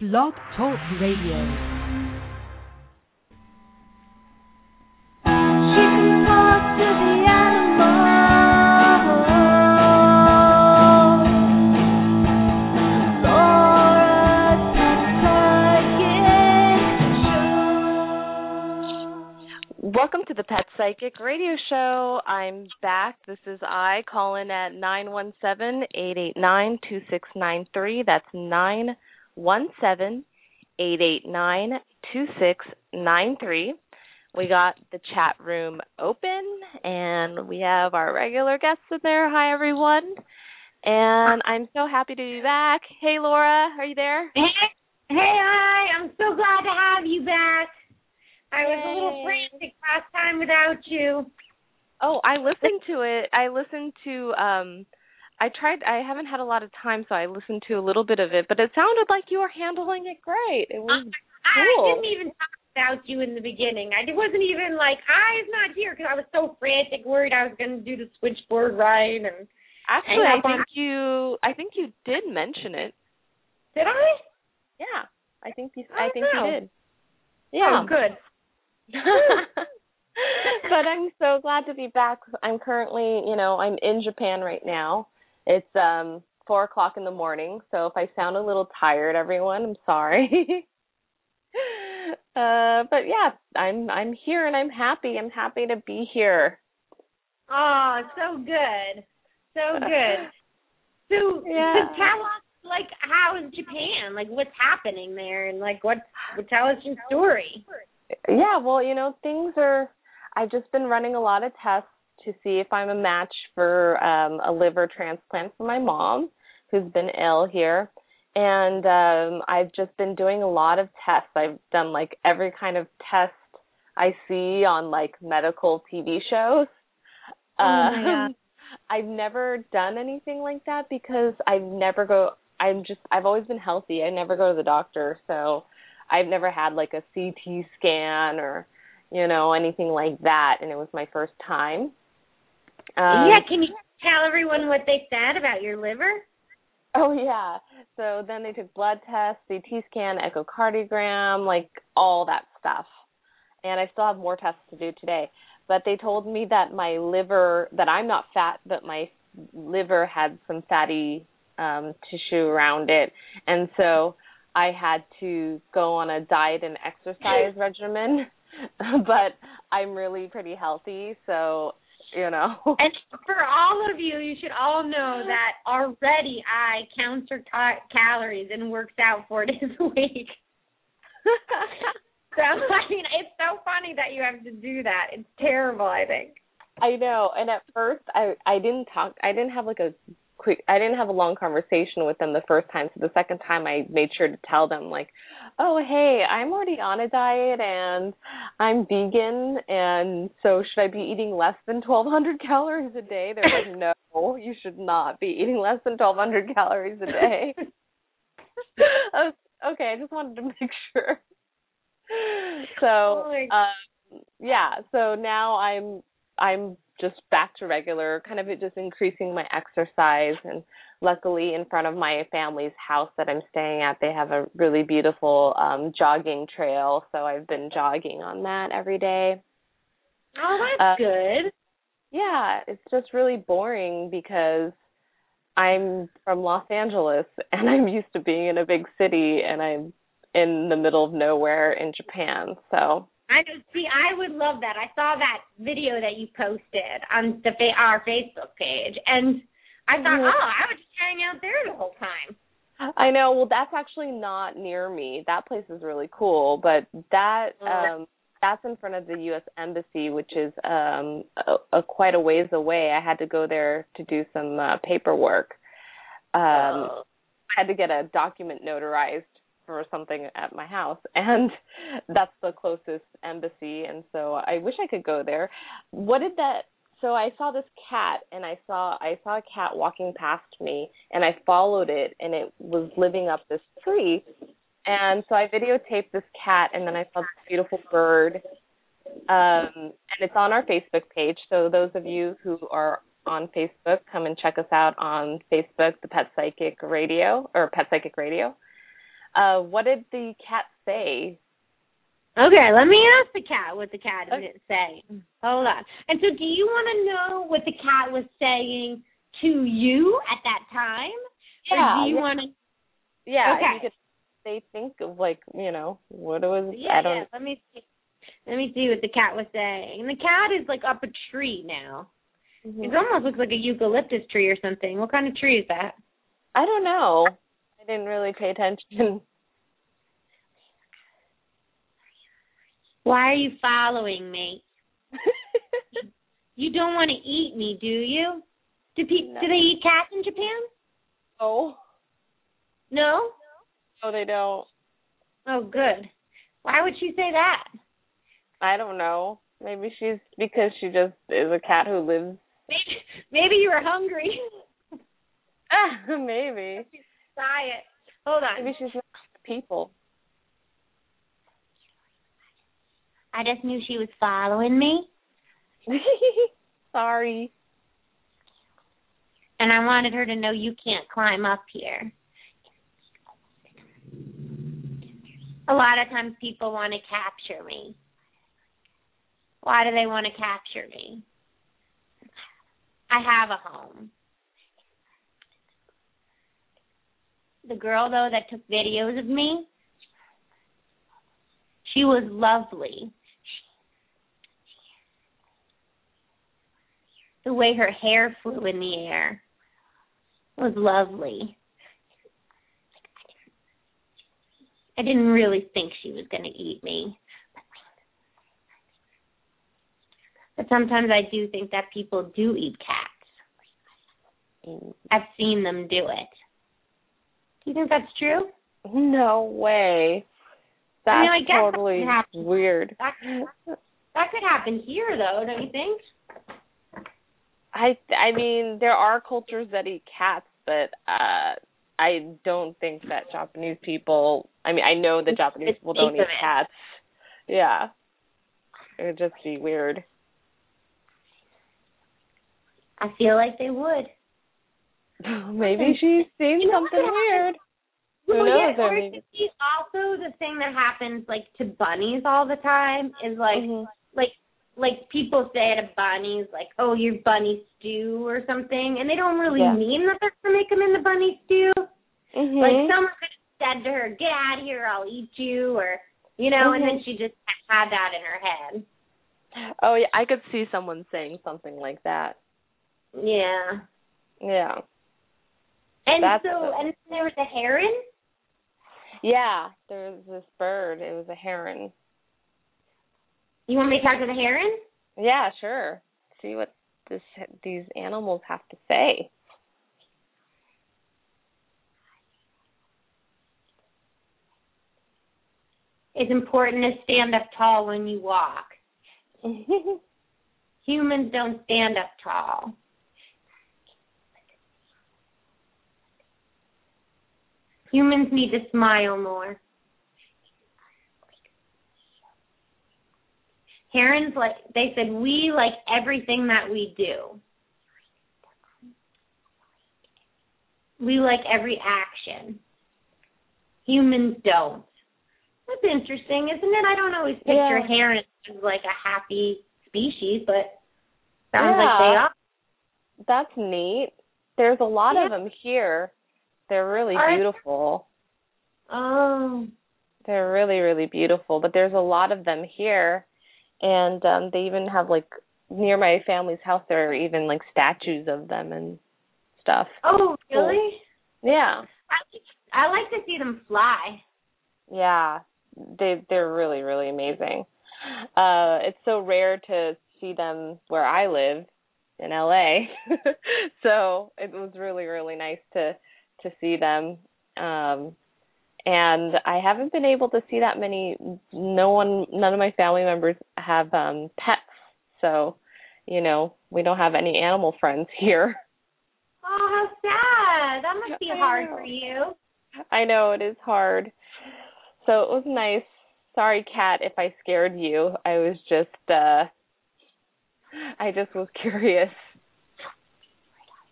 Blog Talk Radio. She can talk to the animals. Laura's Psychic Welcome to the Pet Psychic Radio Show. I'm back. This is Ai. Call in at 917-889-2693. That's 917-889-2693. We got the chat room open and we have our regular guests in there. Hi everyone. And I'm so happy to be back. Hey Laura, are you there? Hey, hey, hi! I'm so glad to have you back. I was a little frantic last time without you. Oh, I listened to it. I listened to um I tried I haven't had a lot of time so I listened to a little bit of it, but it sounded like you were handling it great. It was uh, I Cool. didn't even talk about you in the beginning. I wasn't even like ah, I is not here because Ai was so frantic, worried I was going to do the switchboard right. And actually I up on- think you I think you did mention it. did I? Yeah. I think you I I think know. you did. Oh, yeah. Oh, good. but I'm so glad to be back. I'm currently, you know, I'm in Japan right now. It's um four o'clock in the morning, so if I sound a little tired, everyone, I'm sorry. uh, but yeah, I'm I'm here and I'm happy. I'm happy to be here. Oh, so good, so good. So, Yeah. so tell us, like, how is Japan? Like, what's happening there, and like, what? Tell us your story. Yeah, well, you know, things are. I've just been running a lot of tests to see if I'm a match for um, a liver transplant for my mom, who's been ill here. And um, I've just been doing a lot of tests. I've done like every kind of test I see on like medical TV shows. Oh, Um, I've never done anything like that because I've never go. I'm just. I've always been healthy. I never go to the doctor, so I've never had like a CT scan or you know anything like that, and it was my first time. Um, yeah, can you tell everyone what they said about your liver? Oh yeah. So then they took blood tests, CT scan, echocardiogram, like all that stuff. And I still have more tests to do today. But they told me that my liver that I'm not fat, but my liver had some fatty um tissue around it. And so I had to go on a diet and exercise regimen. but I'm really pretty healthy, so you know. And for all of you, you should all know that already Ai counts her ca- calories and works out four days a week. So I mean, it's so funny that you have to do that. It's terrible. I think. I know. And at first, I I didn't talk. I didn't have like a quick. I didn't have a long conversation with them the first time. So the second time, I made sure to tell them like, "Oh, hey, I'm already on a diet and I'm vegan, and so should I be eating less than 1,200 calories a day?" They're like, "No, you should not be eating less than 1,200 calories a day." I was, okay, I just wanted to make sure. So, Oh um, yeah. So now I'm I'm just back to regular, kind of just increasing my exercise. And luckily, in front of my family's house that I'm staying at, they have a really beautiful um jogging trail. So I've been jogging on that every day. Oh, Uh, that's good. Yeah, it's just really boring because I'm from Los Angeles and I'm used to being in a big city and I'm in the middle of nowhere in Japan. So I. See, I would love that. I saw that video that you posted on the fa- our Facebook page, and I thought, oh, I would just hang out there the whole time. I know, well that's actually not near me. That place is really cool, but that um that's in front of the US embassy which is um a, a quite a ways away. I had to go there to do some uh, paperwork. Um Oh. I had to get a document notarized for something at my house and that's the closest embassy and so I wish I could go there. What did that so I saw this cat and I saw I saw a cat walking past me and I followed it and it was living up this tree. And so I videotaped this cat and then I saw this beautiful bird. Um and it's on our Facebook page. So those of you who are on Facebook come and check us out on Facebook the Pet Psychic Radio or Pet Psychic Radio Uh, what did the cat say? Okay, let me ask the cat what the cat Okay. did say. Hold on. And so, do you want to know what the cat was saying to you at that time? Yeah, Or do you yeah. want to? Yeah, Okay. you could they think of like you know what it was. Yeah, I don't. yeah. Let me see. Let me see what the cat was saying. And the cat is like up a tree now. Mhm. It almost looks like a eucalyptus tree or something. What kind of tree is that? I don't know. Didn't really pay attention. Why are you following me? You don't want to eat me, do you? Do pe- No. do they eat cats in Japan? oh, No. no, they don't. Oh, good. Why would she say that? I don't know. Maybe she's because she just is a cat who lives. Maybe maybe you were hungry. Ah, maybe. Diet. Hold on. Maybe she's not people. I just knew she was following me, Sorry. and I wanted her to know you can't climb up here. A lot of times people want to capture me. Why do they want to capture me? I have a home. The girl though that took videos of me, she was lovely. The way her hair flew in the air was lovely. I didn't really think she was going to eat me. But sometimes I do think that people do eat cats. I've seen them do it. Do you think that's true? No way. That's I mean, I guess totally happen. weird. That that could happen here though, don't you think? I I mean, there are cultures that eat cats, but uh I don't think that Japanese people. I mean, I know that Japanese people don't eat cats. Yeah, it would just be weird. I feel like they would. Maybe she's seen You something weird. Who Well, knows? yeah, I or see also the thing that happens like to bunnies all the time is like Mhm. like like people say to bunnies like, "Oh, your bunny stew" or something, and they don't really Yeah. mean that they're gonna make them in the bunny stew. Mhm. Like someone could have said to her, "Get out of here, I'll eat you," or you know, and then Mhm. she just had that in her head. Oh yeah, I could see someone saying something like that. Yeah. Yeah. And That's so, the- and there was a heron. Yeah, there was this bird. It was a heron. You want me to talk to the heron? Yeah, sure. See what this these animals have to say. It's important to stand up tall when you walk. Humans don't stand up tall. Humans need to smile more. Herons like they said we like everything that we do. We like every action. Humans don't. That's interesting, isn't it? I don't always picture Yeah. herons as like a happy species, but sounds like they are. That's neat. There's a lot of them here. They're really Are- beautiful. Oh. They're really really beautiful, but there's a lot of them here. And um they even have like near my family's house there are even like statues of them and stuff. Oh, Cool. really? Yeah. I I like to see them fly. Yeah, they they're really really amazing. Uh, it's so rare to see them where I live in LA, so it was really really nice to to see them. Um, and I haven't been able to see that many. No one, none of my family members have um pets, so you know we don't have any animal friends here. Oh, how sad. That must be I hard know. for you. I know it is hard. So it was nice. Sorry, Kat, if I scared you. I was just uh I just was curious.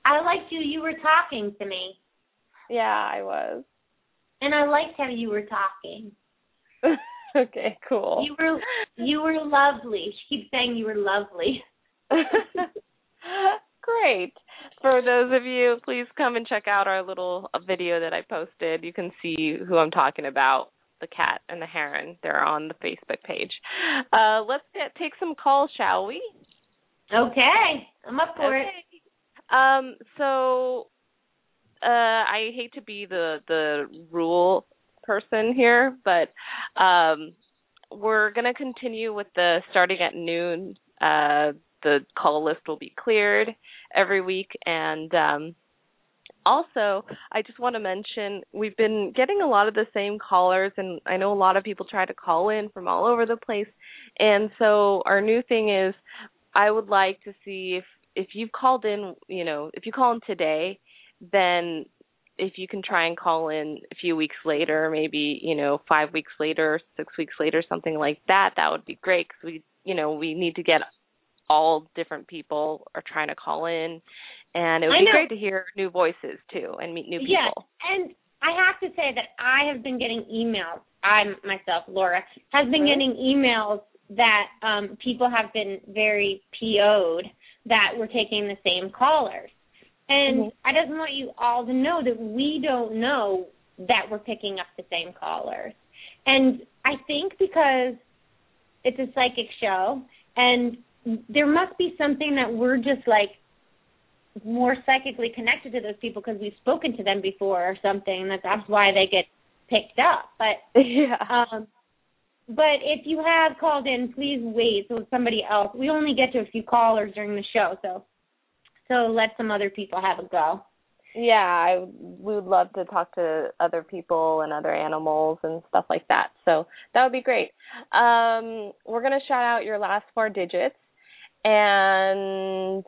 I liked you. You were talking to me. Yeah, I was. and I liked how you were talking. okay, cool. You were you were lovely. She keeps saying you were lovely. Great. For those of you, please come and check out our little video that I posted. You can see who I'm talking about the cat and the heron. They're on the Facebook page. Uh, let's get, take some calls, shall we? Okay, I'm up for okay. it. Um, so uh, I hate to be the the rule person here, but um, we're gonna continue with the starting at noon. Uh, the call list will be cleared every week, and um, also I just want to mention we've been getting a lot of the same callers, and I know a lot of people try to call in from all over the place, and so our new thing is I would like to see if if you've called in, you know, if you call in today, then if you can try and call in a few weeks later, maybe you know five weeks later, six weeks later, something like that, that would be great because we, you know, we need to get all different people are trying to call in, and it would be great to hear new voices too and meet new people. Yes, and I have to say that I have been getting emails. I myself, Laura, has been Mhm. getting emails that um people have been very PO'd that we're taking the same callers. And Mhm. I just want you all to know that we don't know that we're picking up the same callers. And I think because it's a psychic show and there must be something that we're just like more psychically connected to those people because we've spoken to them before or something that that's why they get picked up but yeah. um but if you have called in please wait so somebody else we only get to a few callers during the show so so let some other people have a go Yeah, I we would love to talk to other people and other animals and stuff like that. So that would be great. Um, we're gonna shout out your last four digits and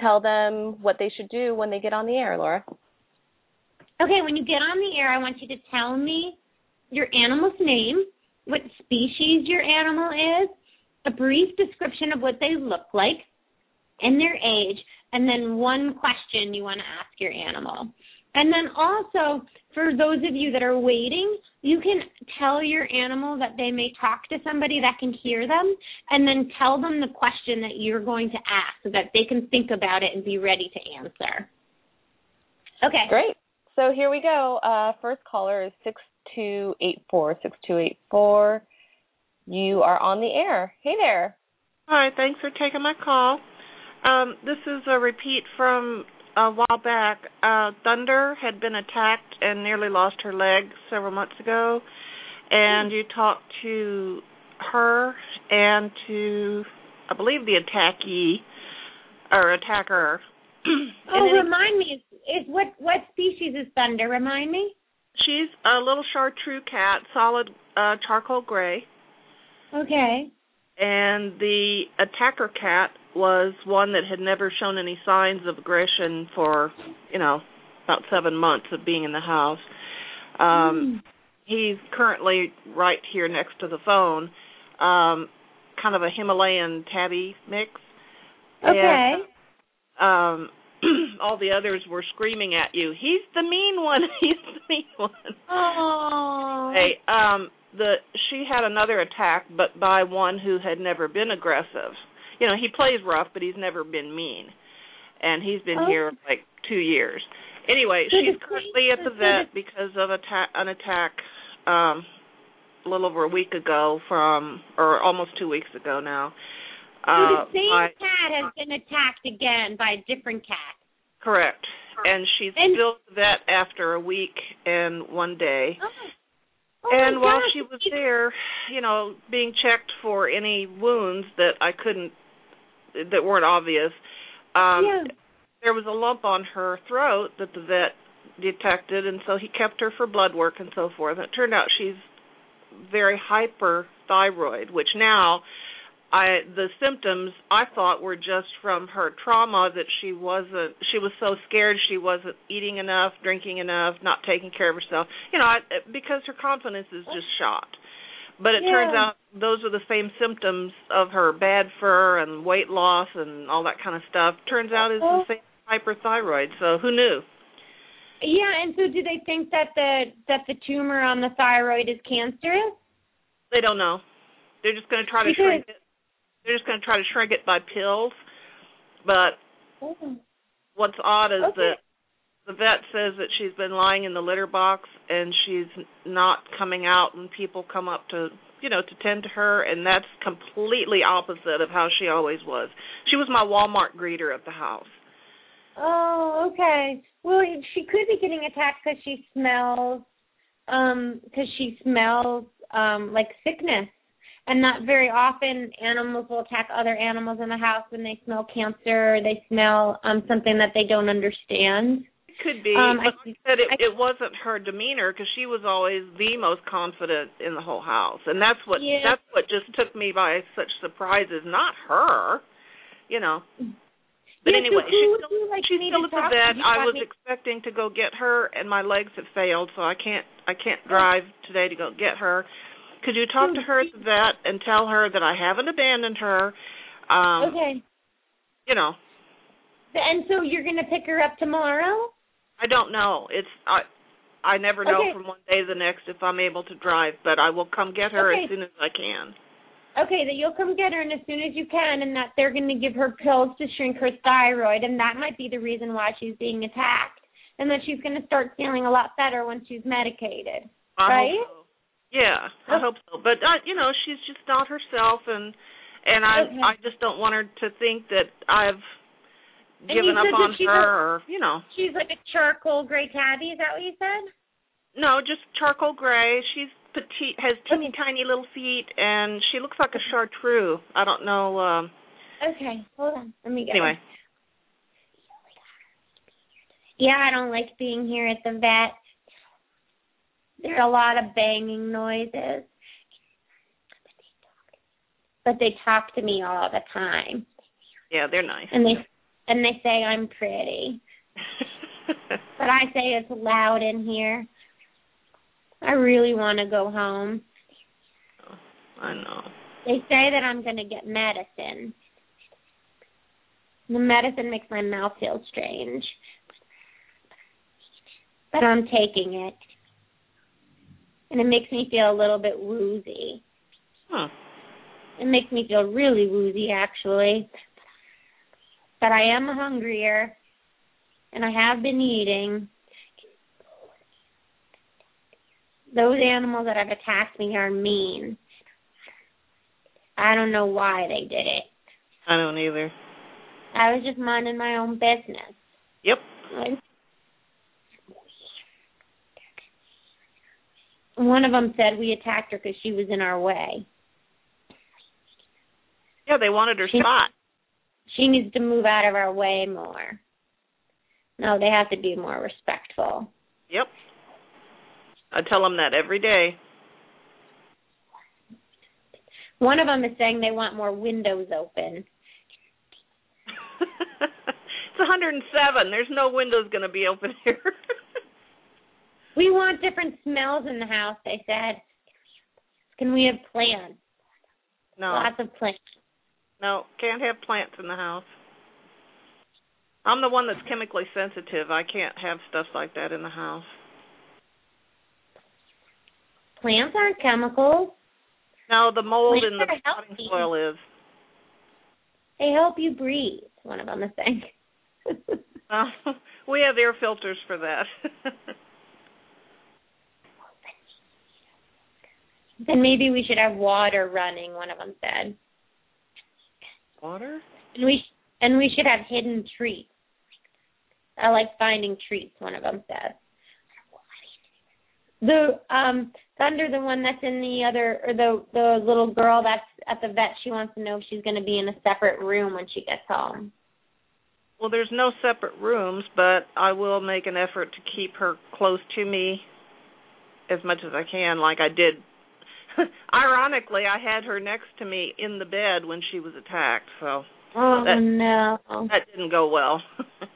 tell them what they should do when they get on the air, Laura. okay when you get on the air i want you to tell me your animal's name what species your animal is a brief description of what they look like and their age, and then one question you want to ask your animal. And then also, for those of you that are waiting, you can tell your animal that they may talk to somebody that can hear them, and then tell them the question that you're going to ask so that they can think about it and be ready to answer. Okay. Great. So here we go. Uh, first caller is six two eight four six two eight four. You are on the air. Hey there. Hi, thanks for taking my call. Um, this is a repeat from a while back. Uh, Thunder had been attacked and nearly lost her leg several months ago, and you talked to her and to, I believe, the attackee or attacker. Oh, remind me, is, is what what species is thunder? Remind me. she's a little Chartreux cat, solid uh, charcoal gray. Okay. and the attacker cat was one that had never shown any signs of aggression for you know about seven months of being in the house um he's currently right here next to the phone um kind of a himalayan tabby mix Okay. and, um all the others were screaming at you he's the mean one he's the mean one Oh. Hey, um, the she had another attack, but by one who had never been aggressive. You know, he plays rough, but he's never been mean, and he's been Oh. here like two years. Anyway, So she's currently at the vet because of attack an attack um a little over a week ago from or almost two weeks ago now. So Uh, the same by- cat has been attacked again by a different cat. correct. And she's And- still at the vet after a week and one day. Oh. Oh and while gosh, she was there, you know, being checked for any wounds that I couldn't that weren't obvious, um yeah. there was a lump on her throat that the vet detected and so he kept her for blood work and so forth. And it turned out she's very hyperthyroid, which now I the symptoms I thought were just from her trauma that she wasn't she was so scared she wasn't eating enough, drinking enough, not taking care of herself. You know, I, because her confidence is just shot. But it turns out those are the same symptoms of her bad fur and weight loss and all that kind of stuff. Turns out it's Oh. the same hyperthyroid. So who knew? Yeah, and so do they think that the that the tumor on the thyroid is cancerous? They don't know. They're just going to try to Because- shrink it. They're just going to try to shrink it by pills. But oh. what's odd is Okay. that the vet says that she's been lying in the litter box and she's not coming out when people come up to you know to tend to her and that's completely opposite of how she always was she was my walmart greeter at the house Oh, okay. Well, she could be getting attacked because she smells, um, because she smells um like sickness, and not very often animals will attack other animals in the house when they smell cancer or they smell um something that they don't understand. Could be Um, but I- it, I- it wasn't her demeanor because she was always the most confident in the whole house and that's what Yeah. that's what just took me by such surprise is not her you know But Yeah, so anyway, who she's still, like she's still to at the vet. I was me- expecting to go get her, and my legs have failed, so I can't I can't drive today to go get her. Could you talk to her at the vet and tell her that I haven't abandoned her? Um, okay. You know, And so you're gonna pick her up tomorrow? I don't know. It's I I never know Okay. from one day to the next if I'm able to drive, but I will come get her Okay. as soon as I can. Okay, that you'll come get her and as soon as you can, and that they're going to give her pills to shrink her thyroid, and that might be the reason why she's being attacked, and that she's going to start feeling a lot better when she's medicated. I Right? so. Yeah, I hope so. But uh, you know, she's just not herself, and and I Okay. I just don't want her to think that I've given up on her, a- or you know, She's like a charcoal gray tabby. Is that what you said? no, just charcoal gray. She's petite, has teeny tiny little feet, and she looks like a Chartreux. I don't know. um Okay, hold on. Let me get Anyway, her. Yeah, I don't like being here at the vet. There are a lot of banging noises. But they talk to me all the time. yeah, they're nice. And they and they say I'm pretty. But I say it's loud in here. I really want to go home. Oh, I know. They say that I'm going to get medicine. The medicine makes my mouth feel strange. But I'm taking it. And it makes me feel a little bit woozy. Huh. It makes me feel really woozy, actually. But I am hungrier. And I have been eating. Those animals that have attacked me are mean. I don't know why they did it. I don't either. I was just minding my own business. Yep. One of them said we attacked her because she was in our way. Yeah, they wanted her spot. She needs to move out of our way more. No, they have to be more respectful. Yep. I tell them that every day. One of them is saying they want more windows open. it's 107. There's no windows going to be open here. We want different smells in the house, they said. Can we have plants? no, Lots of plants. No, can't have plants in the house. I'm the one that's chemically sensitive. I can't have stuff like that in the house. Plants aren't chemicals. No, the mold in the potting soil is. They help you breathe, one of them is saying. Uh, we have air filters for that. then maybe we should have water running, one of them said. Water? And we sh- and we should have hidden treats. I like finding treats, one of them said. The um Thunder, the one that's in the other, or the the little girl that's at the vet, she wants to know if she's going to be in a separate room when she gets home. Well, there's no separate rooms, but I will make an effort to keep her close to me as much as I can, like I did. Ironically, I had her next to me in the bed when she was attacked, so Oh That- no! that didn't go well.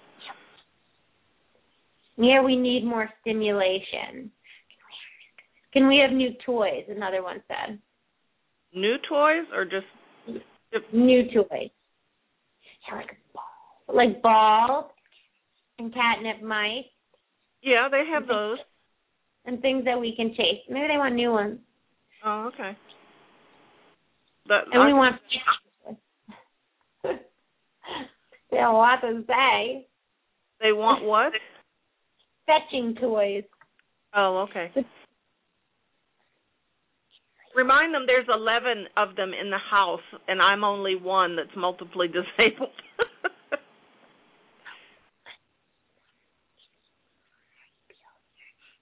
Yeah, we need more stimulation. Can we have new toys? Another one said. New toys or just New toys. Yeah, like balls, like balls and catnip mice. Yeah, they have those. and things that we can chase. Maybe they want new ones, Oh, okay. But and we want. they have a lot to say. they want what? Fetching toys. Oh, okay. Remind them there's 11 of them in the house, and I'm only one that's multiply disabled.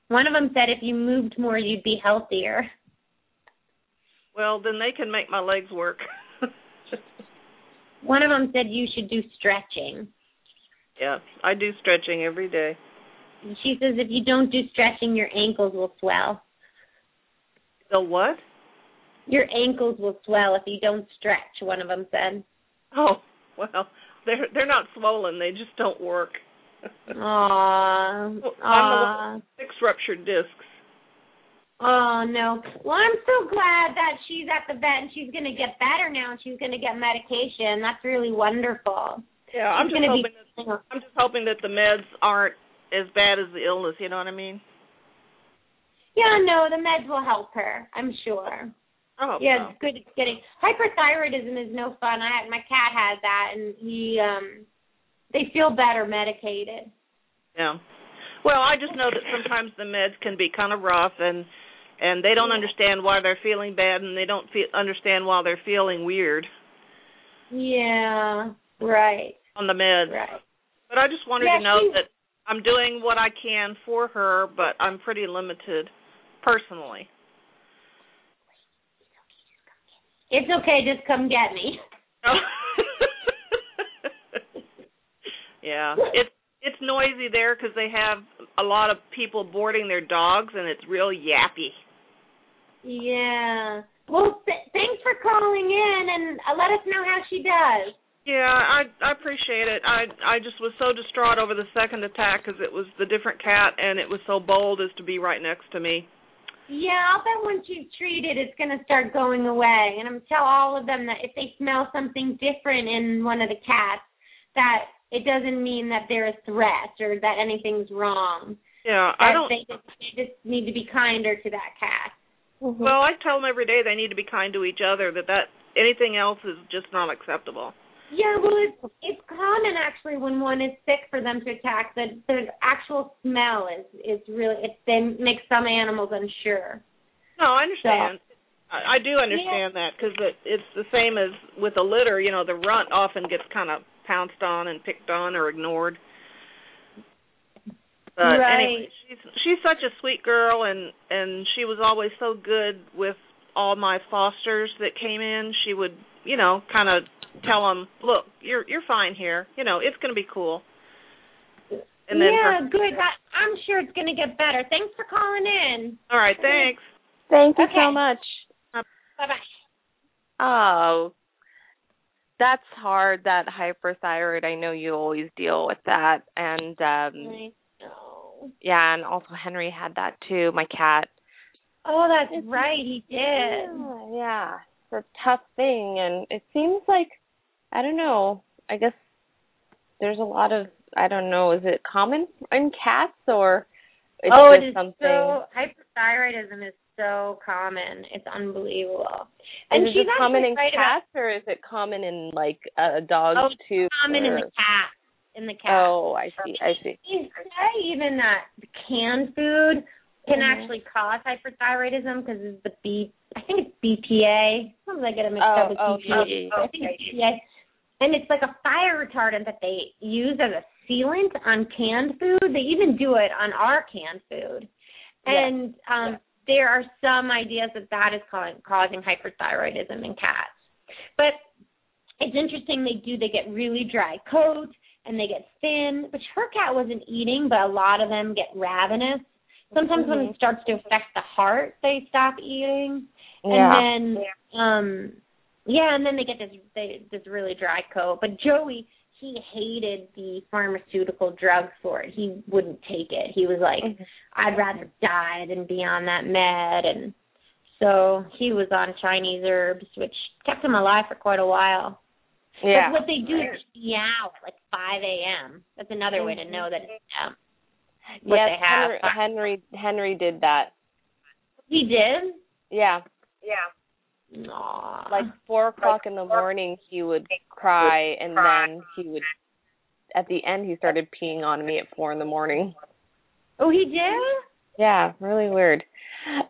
One of them said if you moved more, you'd be healthier. Well, then they can make my legs work. One of them said you should do stretching. yeah, I do stretching every day. She says if you don't do stretching, your ankles will swell. So what? Your ankles will swell if you don't stretch. One of them said. Oh, well, they're they're not swollen. They just don't work. Aww. Well, I'm Aww. Six ruptured discs. Oh no. Well, I'm so glad that she's at the vet and she's gonna get better now and she's gonna get medication. That's really wonderful. Yeah, I'm She's just hoping be. that, I'm just hoping that the meds aren't as bad as the illness. You know what I mean? Yeah, no, the meds will help her. I'm sure. Oh, Yeah, so. it's good. It's getting hyperthyroidism is no fun. I had my cat had that, and he um, they feel better medicated. Yeah. Well, I just know that sometimes the meds can be kind of rough and and they don't understand why they're feeling bad and they don't feel, understand why they're feeling weird Yeah, right, on the meds. right. But I just wanted Yeah, to know she- that I'm doing what I can for her, but I'm pretty limited personally. It's okay. Just come get me. yeah, it's it's noisy there because they have a lot of people boarding their dogs and it's real yappy. Yeah. Well, th- thanks for calling in, and uh, let us know how she does. Yeah, I I appreciate it. I I just was so distraught over the second attack because it was the different cat and it was so bold as to be right next to me. Yeah, I'll bet once you treat it, it's going to start going away. And I'm tell all of them that if they smell something different in one of the cats, that it doesn't mean that they're a threat or that anything's wrong. Yeah, I don't. They just, they just need to be kinder to that cat. Mm-hmm. Well, I tell them every day they need to be kind to each other. That that anything else is just not acceptable. Yeah, well, it's it's common actually when one is sick for them to attack. The the actual smell is is really it then makes some animals unsure. No, I understand. I, I do understand that because it, it's the same as with a litter. You know, the runt often gets kind of pounced on and picked on or ignored. But Right. anyway, she's she's such a sweet girl, and and she was always so good with all my fosters that came in. She would, you know, kind of tell them, "Look, you're you're fine here. You know, it's going to be cool." And then yeah, her- good. That, I'm sure it's going to get better. Thanks for calling in. all right, thanks. Thank you Okay. so much. Bye bye. Oh, that's hard. That hyperthyroid. I know you always deal with that, and um I know. Yeah, and also Henry had that too. My cat. Oh, that's right. He did. Yeah, yeah, it's a tough thing, and it seems like I don't know. I guess there's a lot of I don't know. Is it common in cats or it's oh, it is something? so hyperthyroidism is so common. It's unbelievable. And And is she's it common in right about cats or is it common in like uh, dogs Oh, too? common in the or- cat. In the cat. Oh, I see. I see. You say even that canned food can Mhm. actually cause hyperthyroidism because it's the B. I think it's BPA. Sometimes I get it mixed Oh, up with oh, BPA. but I think it's BPA. And it's like a fire retardant that they use as a sealant on canned food. They even do it on our canned food. And um there are some ideas that that is ca- causing hyperthyroidism in cats. But it's interesting they do they get really dry coat and they get thin which her cat wasn't eating but a lot of them get ravenous. Sometimes when Mm-hmm. it starts to affect the heart they stop eating. Yeah. and then um yeah and then they get this they, this really dry coat. But joey he hated the pharmaceutical drugs for it. He wouldn't take it. He was like Mhm. i'd rather die than be on that med. And so he was on chinese herbs which kept him alive for quite a while yeah. but what they do is meow at like 5 a.m. That's another way to know that it's um, what yes, they have. Henry, Henry Henry did that. He did. Yeah, Aw. like four o'clock in the morning, he would cry, and then he would. At the end, he started peeing on me at four in the morning. oh, he did. Yeah, really weird.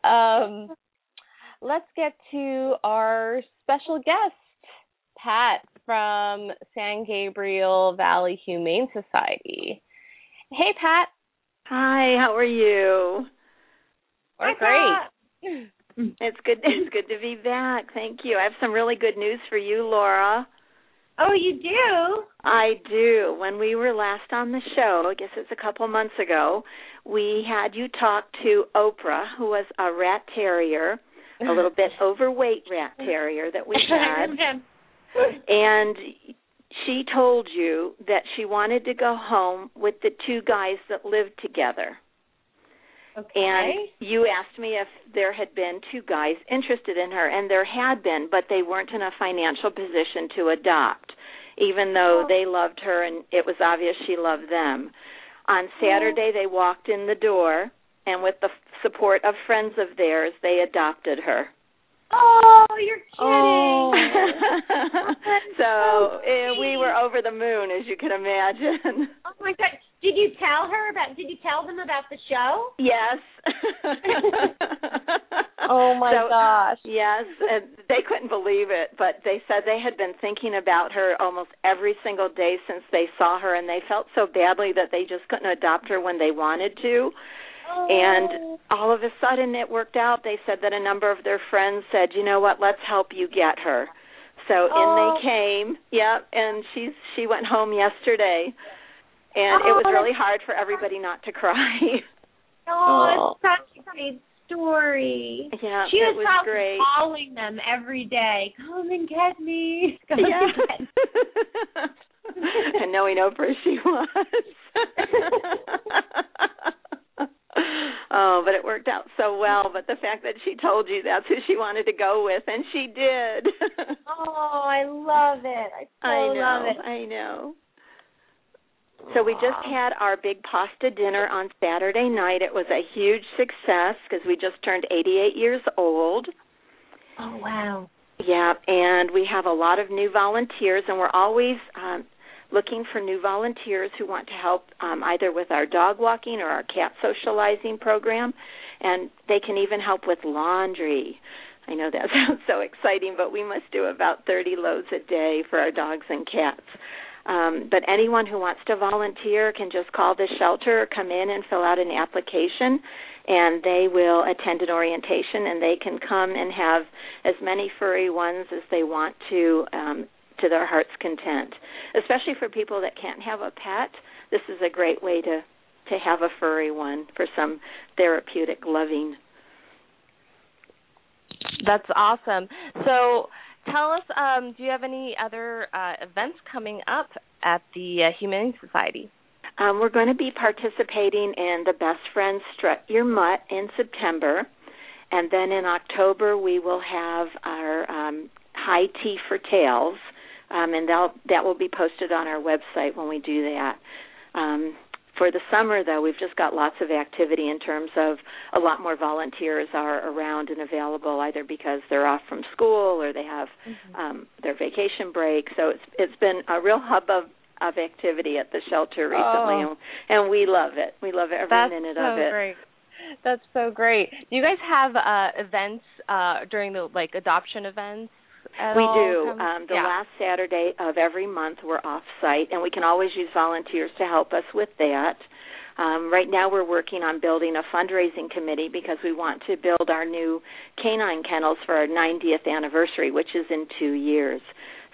Um, let's get to our special guest, Pat from San Gabriel Valley Humane Society. Hey, Pat. Hi, how are you? We're Hi, great. Pat. It's good it's good to be back. Thank you. I have some really good news for you, Laura. Oh, you do. I do. When we were last on the show, I guess it's a couple months ago, we had you talk to Oprah, who was a rat terrier, a little bit overweight rat terrier that we had. and she told you that she wanted to go home with the two guys that lived together. okay. And you asked me if there had been two guys interested in her, and there had been, but they weren't in a financial position to adopt, even though oh. they loved her and it was obvious she loved them. On oh. Saturday, they walked in the door, and with the support of friends of theirs, they adopted her. Oh, you're kidding. Oh. so eh, we were over the moon, as you can imagine. Oh my god! Did you tell her about? Did you tell them about the show? Yes. Oh my So, gosh. Yes, and they couldn't believe it, but they said they had been thinking about her almost every single day since they saw her, and they felt so badly that they just couldn't adopt her when they wanted to. And all of a sudden it worked out. They said that a number of their friends said, "You know what? Let's help you get her." So in Oh. they came. Yep, and she's she went home yesterday. And it was Oh, really hard for everybody not to cry. Oh, it's such a great story. yeah, she it was, was probably great. calling them every day. Come and get me. Come Yeah. and get me. and knowing Oprah, she was. Oh, but it worked out so well. But the fact that she told you that's who she wanted to go with, and she did. Oh, I love it. I so I know. love it. I know. So we just had our big pasta dinner on Saturday night. It was a huge success because we just turned 88 years old. Oh wow. Yeah, and we have a lot of new volunteers, and we're always um, looking for new volunteers who want to help um, either with our dog walking or our cat socializing program, and they can even help with laundry. I know that sounds so exciting, but we must do about 30 loads a day for our dogs and cats. Um, but anyone who wants to volunteer can just call the shelter or come in and fill out an application, and they will attend an orientation, and they can come and have as many furry ones as they want to um, to their heart's content. Especially for people that can't have a pet, this is a great way to to have a furry one for some therapeutic loving. That's awesome. So, tell us, um, do you have any other uh, events coming up at the uh, Humane Society? Um, we're going to be participating in the Best Friends Strut Your Mutt in September, and then in October we will have our um, High Tea for Tails, um, and that that will be posted on our website when we do that. Um, for the summer, though, we've just got lots of activity in terms of a lot more volunteers are around and available, either because they're off from school or they have um, their vacation break. So it's it's been a real hub of of activity at the shelter recently, Oh. and, and we love it. We love every That's minute so of it. great. That's so great. Do you guys have uh, events uh, during the like adoption events? At We do. Um, the yeah. last Saturday of every month, we're off site, and we can always use volunteers to help us with that. Um, right now, we're working on building a fundraising committee because we want to build our new canine kennels for our 90th anniversary, which is in two years.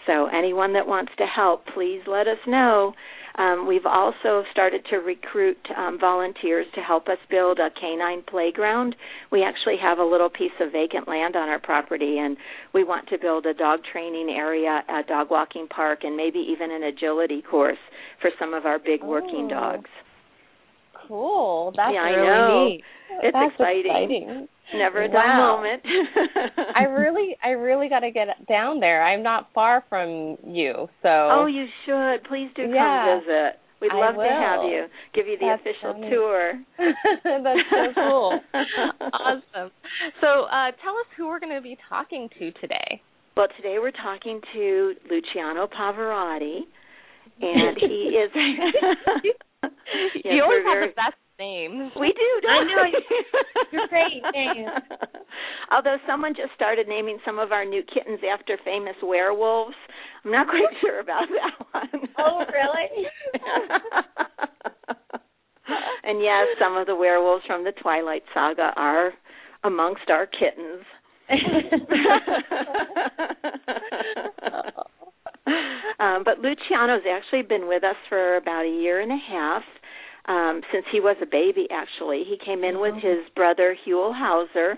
So, anyone that wants to help, please let us know. Um, we've also started to recruit um, volunteers to help us build a canine playground. We actually have a little piece of vacant land on our property, and we want to build a dog training area, a dog walking park, and maybe even an agility course for some of our big working Oh. dogs. Cool. That's Yeah, really neat. It's That's exciting. exciting. Never a dull Wow. moment. I really, I really got to get down there. I'm not far from you, so. Oh, you should. Please do come Yeah. visit. We'd love to have you. Give you the That's official funny. tour. That's so cool. awesome. So, uh, tell us who we're going to be talking to today. Well, today we're talking to Luciano Pavarotti, and he is. Yes, you always have very- the best names. We do, I don't know. we? You're great, thanks. Although someone just started naming some of our new kittens after famous werewolves, I'm not quite sure about that one. Oh, really? and yes, some of the werewolves from the Twilight Saga are amongst our kittens. um, but Luciano's actually been with us for about a year and a half. Um, since he was a baby, actually, he came in with his brother Huell Howser,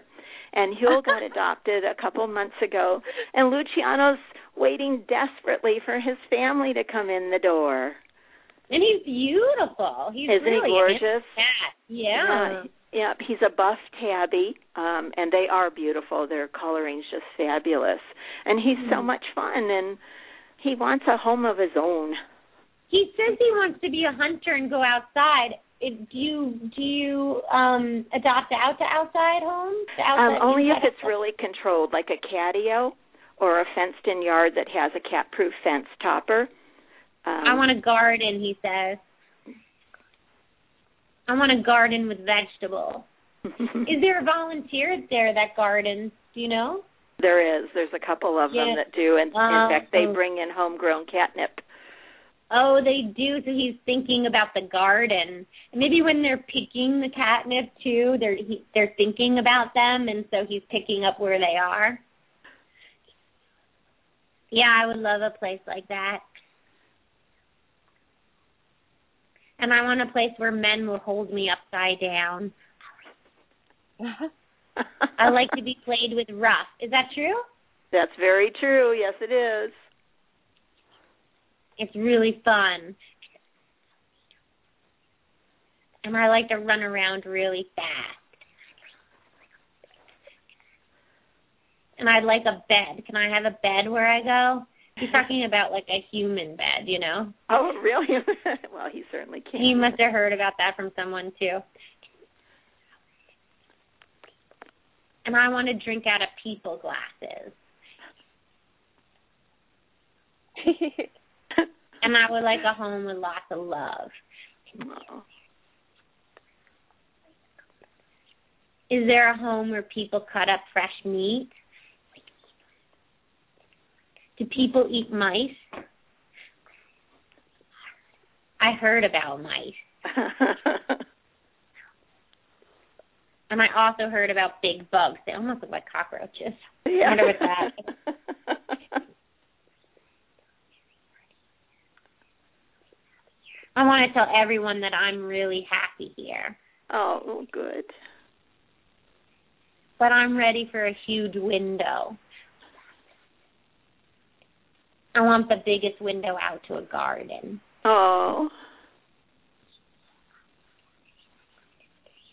and Huell got adopted a couple months ago. And Luciano's waiting desperately for his family to come in the door. and he's beautiful. He's Isn't he gorgeous? Cat. Yeah. Yeah, he's a buff tabby, um, and they are beautiful. Their coloring's just fabulous, and he's so Mm-hmm. much fun. And he wants a home of his own. He says he wants to be a hunter and go outside. It, do you do you um adopt out to outside homes? To Um, only if it's really controlled, like a catio or a fenced-in yard that has a cat-proof fence topper. Um, I want a garden, he says. I want a garden with vegetables. Is there a volunteer there that gardens? Do you know? there is. There's a couple of Yeah. them that do, and in Uh, fact, they oh. bring in homegrown catnip. Oh, they do. So he's thinking about the garden. And maybe when they're picking the catnip too, they're he, they're thinking about them, and so he's picking up where they are. Yeah, I would love a place like that. And I want a place where men will hold me upside down. I like to be played with rough. Is that true? That's very true. Yes, it is. It's really fun. And I like to run around really fast. And I'd like a bed. Can I have a bed where I go? He's talking about like a human bed, you know. Oh, really? well, he certainly can. He must have heard about that from someone too. And I want to drink out of people glasses. And I would like a home with lots of love. Oh. Is there a home where people cut up fresh meat? Do people eat mice? I heard about mice. And I also heard about big bugs. They almost look like cockroaches. yeah. I wonder what that I want to tell everyone that I'm really happy here. oh, good. But I'm ready for a huge window. I want the biggest window out to a garden. Oh.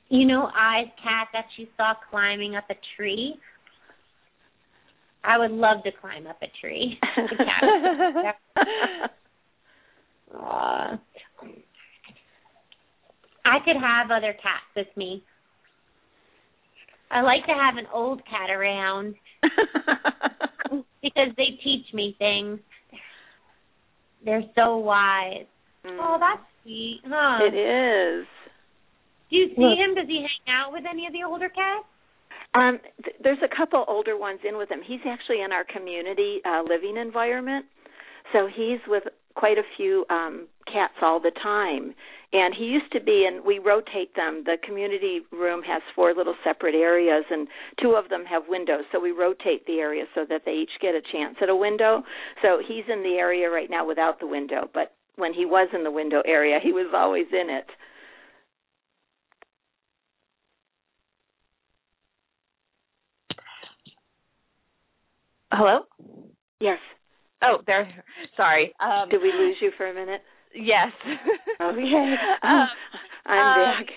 You know Ai's cat that you saw climbing up a tree? I would love to climb up a tree. The cat. Aw. I could have other cats with me. I like to have an old cat around because they teach me things. They're so wise. Oh, that's sweet, huh? It is. Do you see Look. him? Does he hang out with any of the older cats? Um, th- there's a couple older ones in with him. He's actually in our community uh, living environment, so he's with quite a few um, cats all the time. And he used to be, and we rotate them. The community room has four little separate areas, and two of them have windows. So we rotate the area so that they each get a chance at a window. So he's in the area right now without the window, but when he was in the window area, he was always in it. Hello? Yes. Oh, there. Sorry. Um, Did we lose you for a minute? Yes. Okay. Um, I'm um, back.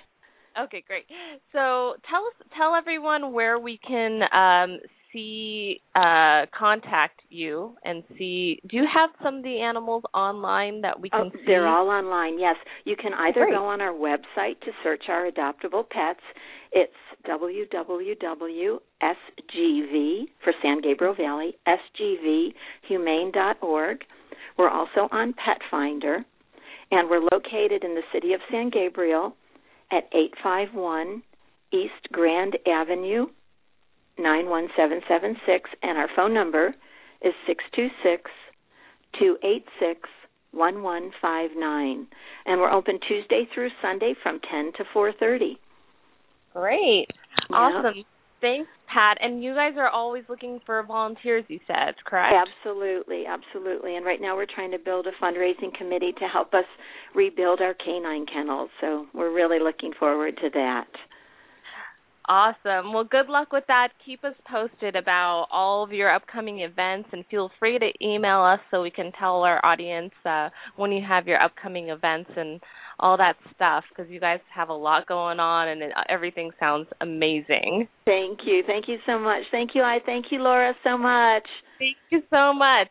Okay, great. So tell us, tell everyone where we can um, see uh contact you and see do you have some of the animals online that we can oh, see? They're all online, yes. You can either Great. go on our website to search our adoptable pets. It's www.sgv for San Gabriel Valley, sgvhumane.org. We're also on Pet Finder, and we're located in the city of San Gabriel at 851 East Grand Avenue, 91776, and our phone number is 626 286 1159. And we're open Tuesday through Sunday from 10 to 4:30. Great. Awesome. Thanks, Pat. And you guys are always looking for volunteers, you said, correct? Absolutely, absolutely. And right now we're trying to build a fundraising committee to help us rebuild our canine kennels. So we're really looking forward to that. Awesome. Well, good luck with that. Keep us posted about all of your upcoming events and feel free to email us so we can tell our audience uh, when you have your upcoming events and all that stuff because you guys have a lot going on and it, uh, everything sounds amazing. Thank you. Thank you so much. Thank you. I thank you, Laura, so much. Thank you so much.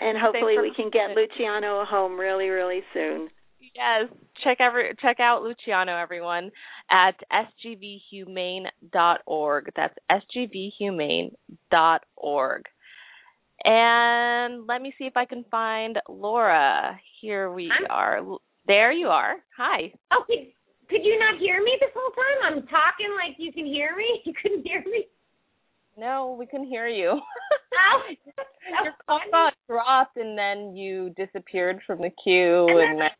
And hopefully we can get Luciano home really, really soon. Yes, check every check out Luciano everyone at sgvhumane.org. That's sgvhumane.org. And let me see if I can find Laura. Here we I'm- are. There you are. Hi. Oh, could, could you not hear me this whole time? I'm talking like you can hear me. You couldn't hear me. No, we can hear you. Oh, Your call got dropped and then you disappeared from the queue And and, then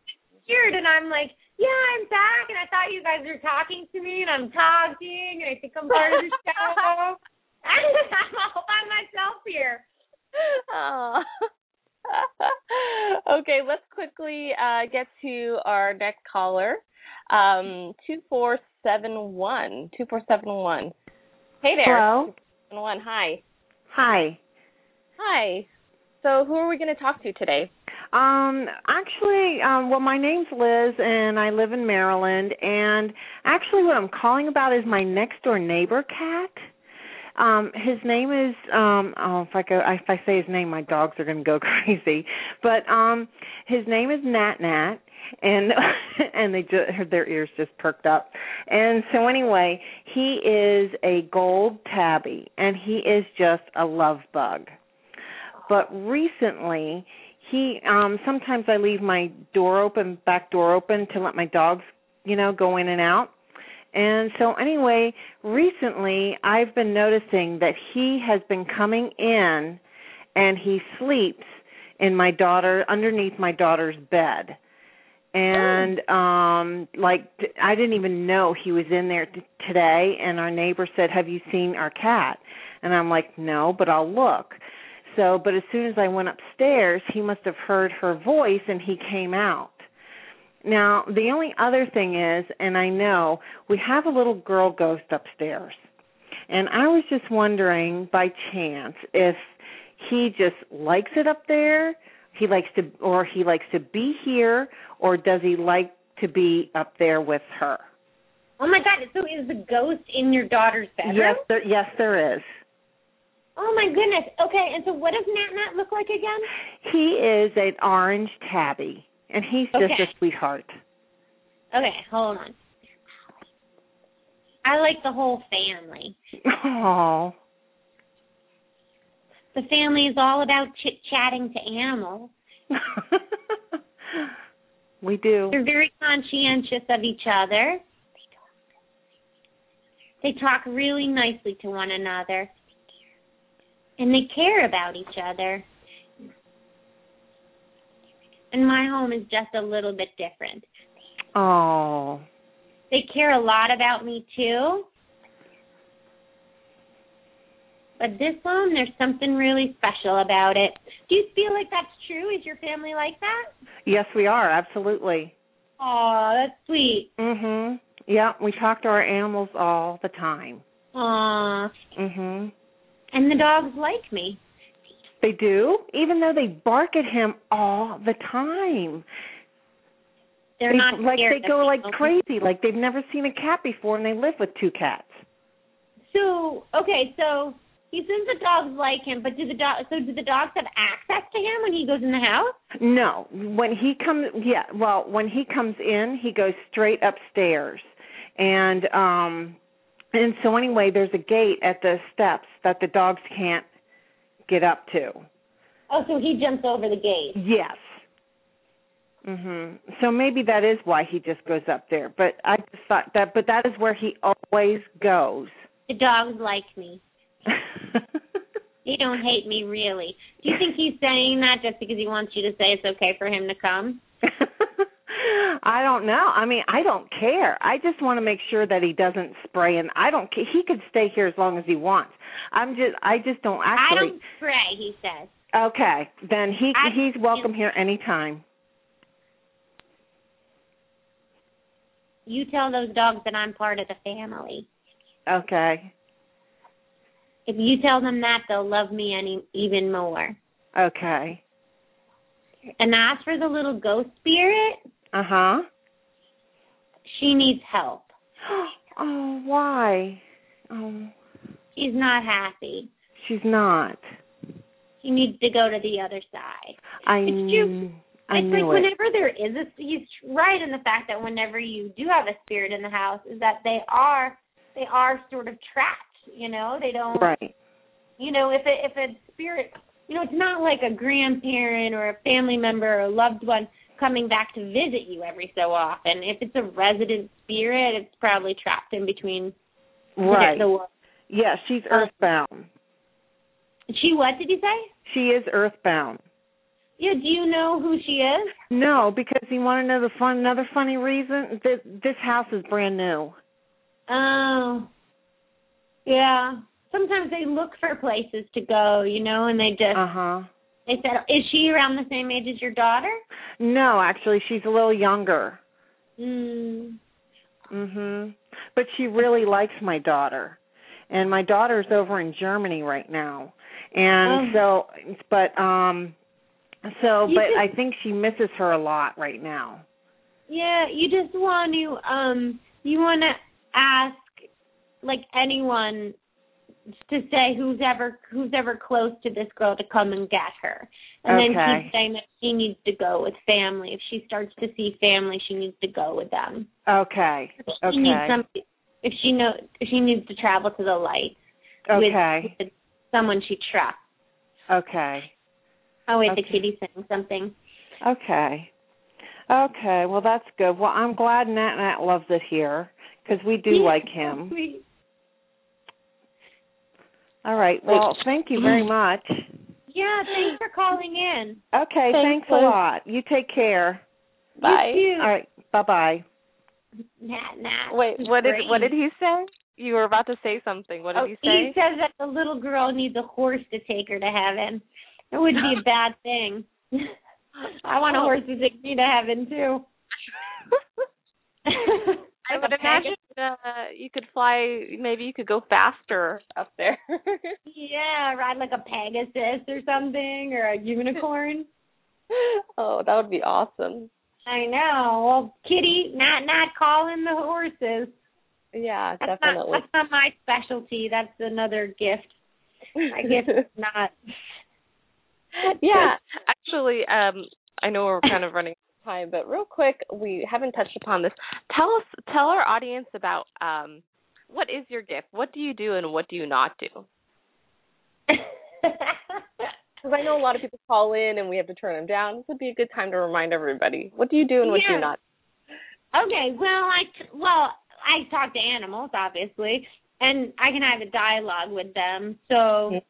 and I'm like, yeah, I'm back, and I thought you guys were talking to me, and I'm talking, and I think I'm part of the show. I'm all by myself here. Aw. okay, let's quickly uh, get to our next caller. Um, two four seven one. Two four seven one. Hey there. Hello. One. Hi. Hi. Hi. So, who are we going to talk to today? Um actually um well my name's Liz and I live in Maryland and actually what I'm calling about is my next door neighbor cat. Um his name is um oh if I go if I say his name my dogs are going to go crazy. But um his name is Nat Nat and and they just their ears just perked up. And so anyway, he is a gold tabby and he is just a love bug. But recently he um sometimes I leave my door open, back door open to let my dogs, you know, go in and out. And so anyway, recently I've been noticing that he has been coming in and he sleeps in my daughter underneath my daughter's bed. And um like I didn't even know he was in there t- today and our neighbor said, "Have you seen our cat?" And I'm like, "No, but I'll look." So, but as soon as I went upstairs, he must have heard her voice and he came out. Now, the only other thing is, and I know, we have a little girl ghost upstairs. And I was just wondering by chance if he just likes it up there, he likes to or he likes to be here or does he like to be up there with her? Oh my god! So is the ghost in your daughter's bedroom? Yes, there yes there is. Oh my goodness. Okay, and so what does Nat Nat look like again? He is an orange tabby and he's just a sweetheart. Okay, hold on. I like the whole family. Oh. The family is all about chit chatting to animals. we do. They're very conscientious of each other. They talk really nicely to one another. And they care about each other. And my home is just a little bit different. Oh. They care a lot about me too. But this home, there's something really special about it. Do you feel like that's true? Is your family like that? Yes, we are. Absolutely. Oh, that's sweet. Mhm. Yeah, we talk to our animals all the time. Aw. Mhm. And the dogs like me. They do, even though they bark at him all the time. They're They- not like they go like people. crazy, like they've never seen a cat before, and they live with two cats. So okay, so he says the dogs like him, but do the dog? So do the dogs have access to him when he goes in the house? No, when he comes, yeah. Well, when he comes in, he goes straight upstairs, and um, and so anyway, there's a gate at the steps that the dogs can't get up to. Oh, so he jumps over the gate. Yes. Mhm. So maybe that is why he just goes up there. But I just thought that, but that is where he always goes. The dogs like me. They don't hate me really. Do you think he's saying that just because he wants you to say it's okay for him to come? I don't know. I mean, I don't care. I just want to make sure that he doesn't spray and I don't care. He could stay here as long as he wants. I'm just I just don't actually. I don't spray, he says. Okay, then he I- he's welcome here anytime. You tell those dogs that I'm part of the family. Okay. If you tell them that, they'll love me any even more. Okay. And as for the little ghost spirit, Uh-huh. she needs help. Oh, why? Oh, She's not happy. she's not. She needs to go to the other side. I It's true. I it's like it. whenever there is a he's right in the fact that whenever you do have a spirit in the house is that they are they are sort of trapped, you know? They don't Right. you know, if it if a spirit you know, it's not like a grandparent or a family member or a loved one coming back to visit you every so often. If it's a resident spirit, it's probably trapped in between Right. the world. Yeah, she's Um, earthbound. She what did you say? She is earthbound. Yeah, do you know who she is? No, because you want to know the fun another funny reason? This this house is brand new. Oh. Yeah. Sometimes they look for places to go, you know, and they just Uh-huh. They said is she around the same age as your daughter? No, actually she's a little younger. Mm. Mhm. But she really likes my daughter. And my daughter's over in Germany right now. And so but um so You but just- I think she misses her a lot right now. Yeah, you just want to um you want to ask like anyone to say who's ever who's ever close to this girl to come and get her. And then Okay. keep saying that she needs to go with family. If she starts to see family, she needs to go with them. Okay. If she needs Okay. some if she know if she needs to travel to the light Okay. with someone she trusts. Okay. Oh wait, the Okay. kitty's saying something. Okay. Okay. Well, that's good. Well, I'm glad Nat Nat loves it here because we do like him. Sweet. All right. Well, thank you very much. Yeah, thanks for calling in. Okay. Thanks, Thanks a lot. You take care. Bye. You too. All right. Bye bye. Nat, Nat. Wait, He's what did great. what did he say? You were about to say something. What did oh, he say? He says that the little girl needs a horse to take her to heaven. It would be a bad thing. I want a Oh. horse to take me to heaven too. I would imagine uh, you could fly. Maybe you could go faster up there. Yeah, ride like a Pegasus or something, or a unicorn. oh, that would be awesome. I know. Well, Kitty, not not calling the horses. Yeah, That's definitely. not that's not my specialty. That's another gift. I guess not. yeah, actually, um, I know we're kind of running time, but real quick, we haven't touched upon this. Tell us, tell our audience about um, what is your gift? What do you do, and what do you not do? Because I know a lot of people call in, and we have to turn them down. This would be a good time to remind everybody what do you do and what do you not. Okay, well, I well, I talk to animals, obviously, and I can have a dialogue with them. So,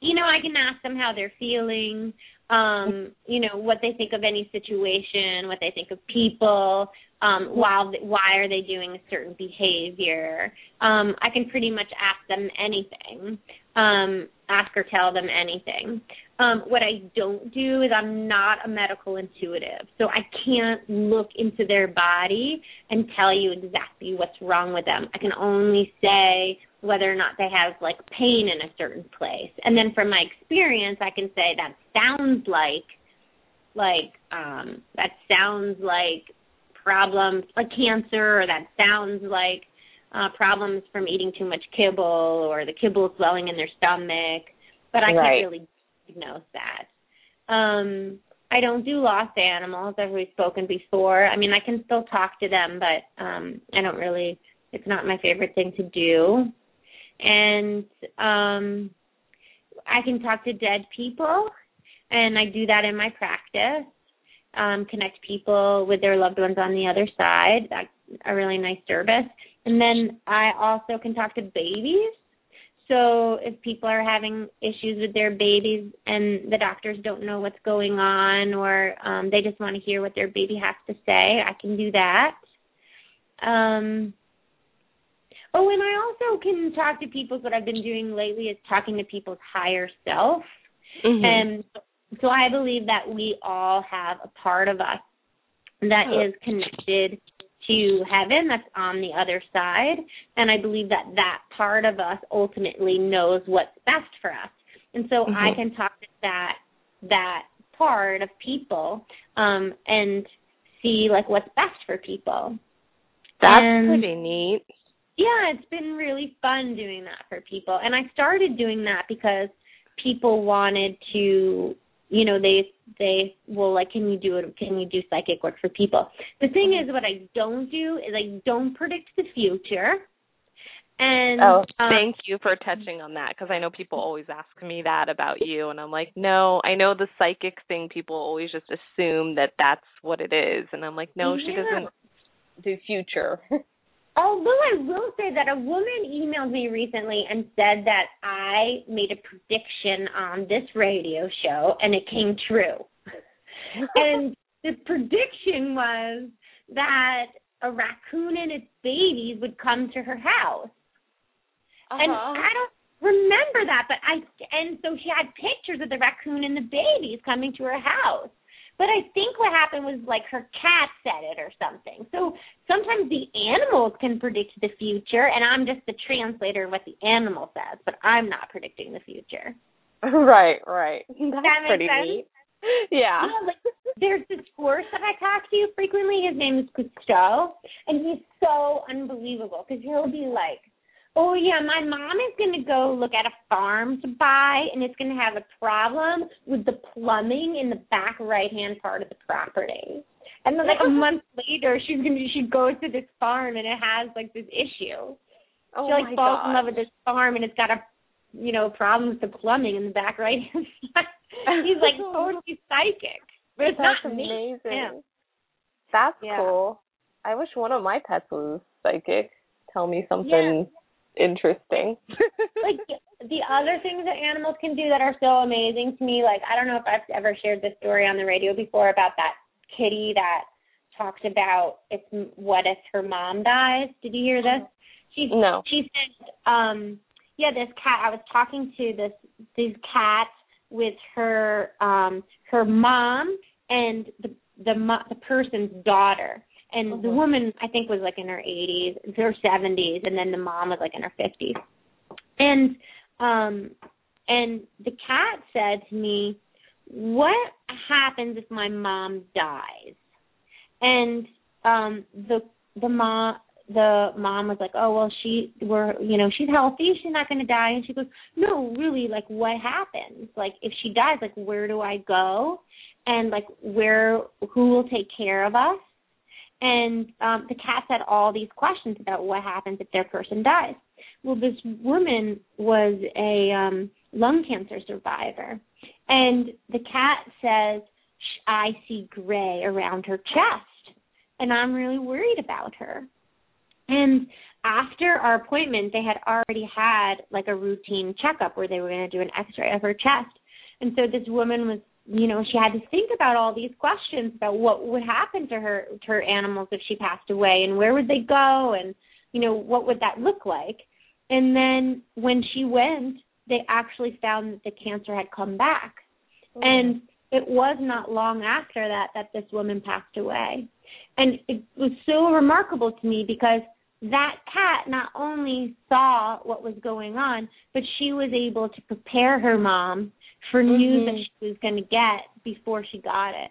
you know, I can ask them how they're feeling, um, you know, what they think of any situation, what they think of people, um, while why are they doing a certain behavior. Um, I can pretty much ask them anything, um, ask or tell them anything. Um, what I don't do is I'm not a medical intuitive, so I can't look into their body and tell you exactly what's wrong with them. I can only say whether or not they have like pain in a certain place, and then from my experience, I can say that sounds like like um that sounds like problems like cancer or that sounds like uh problems from eating too much kibble or the kibble swelling in their stomach, but I Right. can't really diagnose that. Um I don't do lost animals, as we've spoken before. I mean, I can still talk to them, but um I don't really it's not my favorite thing to do. And um I can talk to dead people and I do that in my practice. Um, connect people with their loved ones on the other side. That's a really nice service. And then I also can talk to babies. So if people are having issues with their babies and the doctors don't know what's going on or um they just want to hear what their baby has to say, I can do that. Um Oh, and I also can talk to people. What I've been doing lately is talking to people's higher self. Mhm. And so I believe that we all have a part of us that is connected to heaven that's on the other side and I believe that that part of us ultimately knows what's best for us. And so I Mhm. can talk to that that part of people um and see like what's best for people. That's And- pretty neat. Yeah, it's been really fun doing that for people. And I started doing that because people wanted to, you know, they they well like can you do it can you do psychic work for people? The thing is what I don't do is I don't predict the future. And Oh, um, thank you for touching on that because I know people always ask me that about you, and I'm like, no, I know the psychic thing. People always just assume that that's what it is, and I'm like, no, she doesn't do future. Although I will say that a woman emailed me recently and said that I made a prediction on this radio show and it came true. and the prediction was that a raccoon and its babies would come to her house. And Uh-huh. I don't remember that, but I and so she had pictures of the raccoon and the babies coming to her house. But I think what happened was like her cat said it or something. So sometimes the animals can predict the future, and I'm just the translator of what the animal says, but I'm not predicting the future. right, right. That's That makes pretty sense? neat. Yeah. Yeah, like there's this horse that I talk to frequently. His name is Cousteau, and he's so unbelievable because he'll be like, "Oh yeah, my mom is going to go look at a farm to buy, and it's going to have a problem with the plumbing in the back right hand part of the property." And then like a month later, she's going to she goes to this farm and it has like this issue. Oh she like my falls in love with this farm and it's got a you know problem with the plumbing in the back right hand side. He's like totally psychic, but it's That's not me. amazing. him. That's Yeah. cool. I wish one of my pets was psychic. Tell me something interesting. Like the other things that animals can do that are so amazing to me. Like I don't know if I've ever shared this story on the radio before about that kitty that talked about it's what if her mom dies. Did you hear this? She No. she said, um, yeah, this cat. I was talking to this these cats with her um her mom and the the mo- the person's daughter. And the Mhm. woman I think was like in her 80s, her 70s, and then the mom was like in her 50s. And um and the cat said to me, "What happens if my mom dies?" And um the the mom the mom was like, "Oh well, she we're you know she's healthy, she's not going to die." And she goes, "No, really, like what happens? Like if she dies, like where do I go? And like where who will take care of us?" And um the cat had all these questions about what happens if their person dies. Well, this woman was a um lung cancer survivor, and the cat says, "Sh- "I see gray around her chest." And I'm really worried about her. And after our appointment, they had already had like a routine checkup where they were going to do an x-ray of her chest. And so this woman was, you know, she had to think about all these questions about what would happen to her to her animals if she passed away and where would they go and you know, what would that look like? And then when she went, they actually found that the cancer had come back. Oh, and it was not long after that that this woman passed away. And it was so remarkable to me because that cat not only saw what was going on, but she was able to prepare her mom for news that she was going to get before she got it.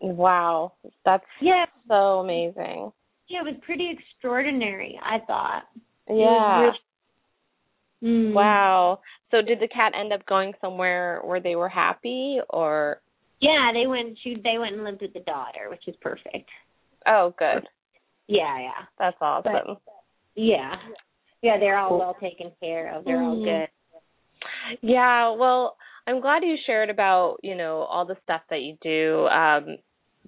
Wow. That's Yeah, so amazing. Yeah, it was pretty extraordinary. I thought. Yeah. Mm. Wow. So did the cat end up going somewhere where they were happy or Yeah, they went. She they went and lived with the daughter, which is perfect. Oh, good. Yeah, yeah, That's awesome. yeah, yeah. They're all well taken care of. They're all Mhm. good. Yeah, well, I'm glad you shared about, you know, all the stuff that you do um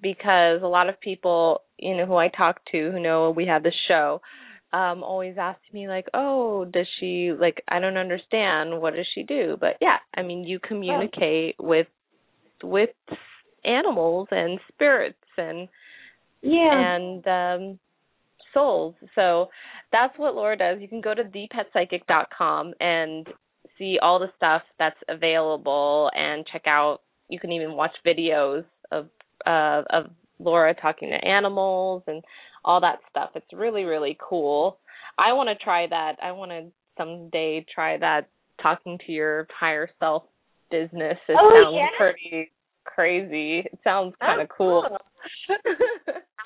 because a lot of people, you know, who I talk to who know we have this show um always ask me like, "Oh, does she like I don't understand. What does she do?" But yeah, I mean, you communicate with with animals and spirits and Yeah. and um souls. So that's what Laura does. You can go to thepetpsychic.com and see all the stuff that's available and check out you can even watch videos of uh of Laura talking to animals and all that stuff. It's really really cool. I want to try that. I want to someday try that talking to your higher self business. It Oh, sounds yeah? pretty crazy. It sounds kind of cool.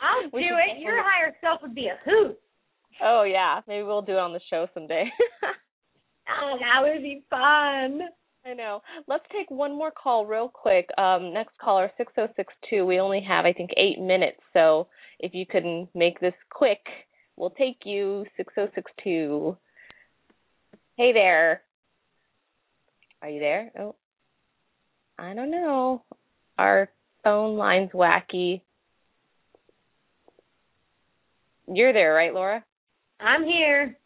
I'll do it. Your higher self would be a hoot. Oh yeah, maybe we'll do it on the show someday. Oh, that would be fun. I know. Let's take one more call real quick. Um, next caller, six oh six two. We only have I think eight minutes, so if you can make this quick, we'll take you six oh six two. Hey there. Are you there? Oh, I don't know. Our phone line's wacky. You're there, right, Laura? I'm here.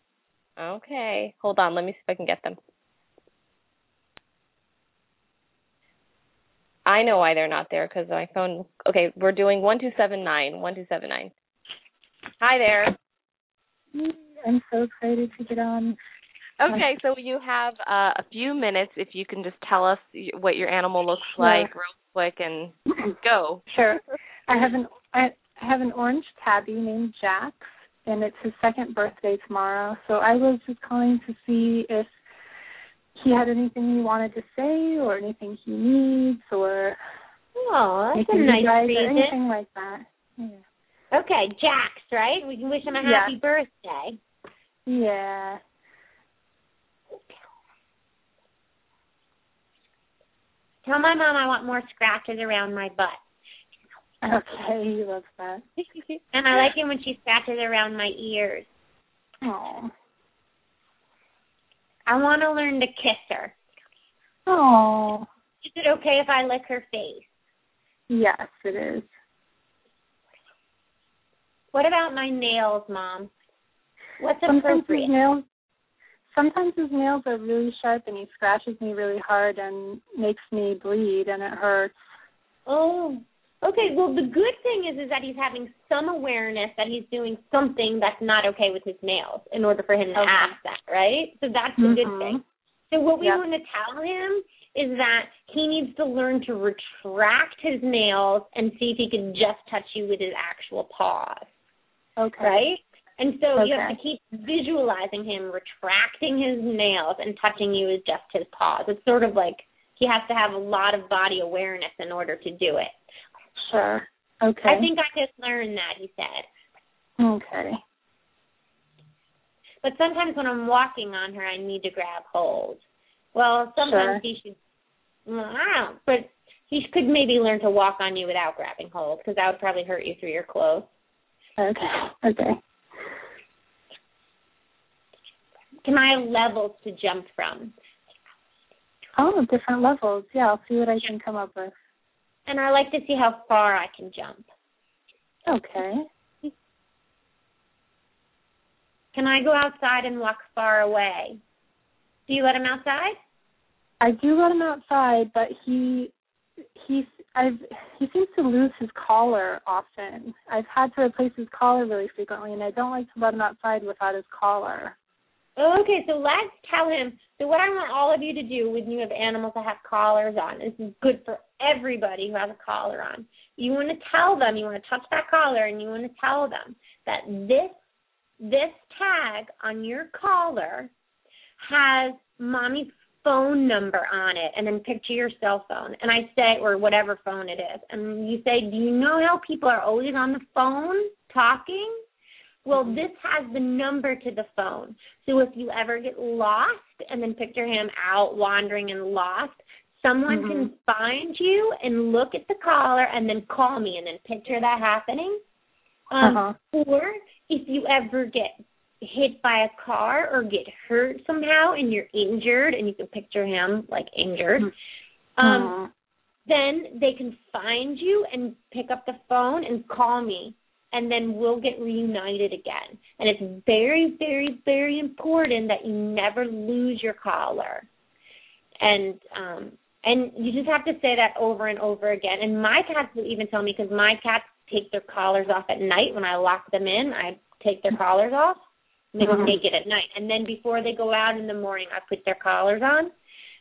Okay. Hold on. Let me see if I can get them. I know why they're not there because my phone. Okay, we're doing one two seven nine. One two seven nine. Hi there. I'm so excited to get on. Okay, so you have uh, a few minutes if you can just tell us what your animal looks like real quick and go. Sure. I have an I have an orange tabby named Jax, and it's his second birthday tomorrow. So I was just calling to see if he had anything he wanted to say, or anything he needs, or Oh, that's a nice guys, or reason. anything like that. Yeah. Okay, Jax, right? We can wish him a Yeah. happy birthday. Yeah. Tell my mom I want more scratches around my butt. Okay, he loves that. And I like it when she scratches around my ears. Oh. I want to learn to kiss her. Oh. Is it okay if I lick her face? Yes, it is. What about my nails, Mom? What's Sometimes his nails sometimes his nails are really sharp and he scratches me really hard and makes me bleed and it hurts. Oh, okay. Well, the good thing is is that he's having some awareness that he's doing something that's not okay with his nails in order for him to Okay. ask that, right? So that's the good Mhm. thing. So what we Yep. want to tell him is that he needs to learn to retract his nails and see if he can just touch you with his actual paws, Okay. right? And so you have to keep visualizing him retracting his nails and touching you with just his paws. It's sort of like he has to have a lot of body awareness in order to do it. Sure. Okay. I think I just learned that, he said. Okay. But sometimes when I'm walking on her, I need to grab hold. Well, sometimes Sure. he should. Well, I don't. But he could maybe learn to walk on you without grabbing hold, because that would probably hurt you through your clothes. Okay. Okay. Can I have levels to jump from? Oh, different levels. Yeah, I'll see what I can come up with. And I like to see how far I can jump. Okay. Can I go outside and walk far away? Do you let him outside? I do let him outside, but he he's I've he seems to lose his collar often. I've had to replace his collar really frequently, and I don't like to let him outside without his collar. Okay, so let's tell him. So what I want all of you to do when you have animals that have collars on, this is good for everybody who has a collar on. You want to tell them, you want to touch that collar, and you want to tell them that this this tag on your collar has mommy's phone number on it, and then picture your cell phone, and I say, or whatever phone it is, and you say, do you know how people are always on the phone talking? Well, this has the number to the phone. So if you ever get lost and then picture him out wandering and lost, someone Mhm. can find you and look at the collar and then call me and then picture that happening. Um, Uh-huh. Or if you ever get hit by a car or get hurt somehow and you're injured and you can picture him like injured, um, Mhm. then they can find you and pick up the phone and call me and then we'll get reunited again. And it's very, very, very important that you never lose your collar. And um and you just have to say that over and over again. And my cats will even tell me because my cats take their collars off at night when I lock them in. I take their collars off. And they go Mhm. naked at night, and then before they go out in the morning, I put their collars on.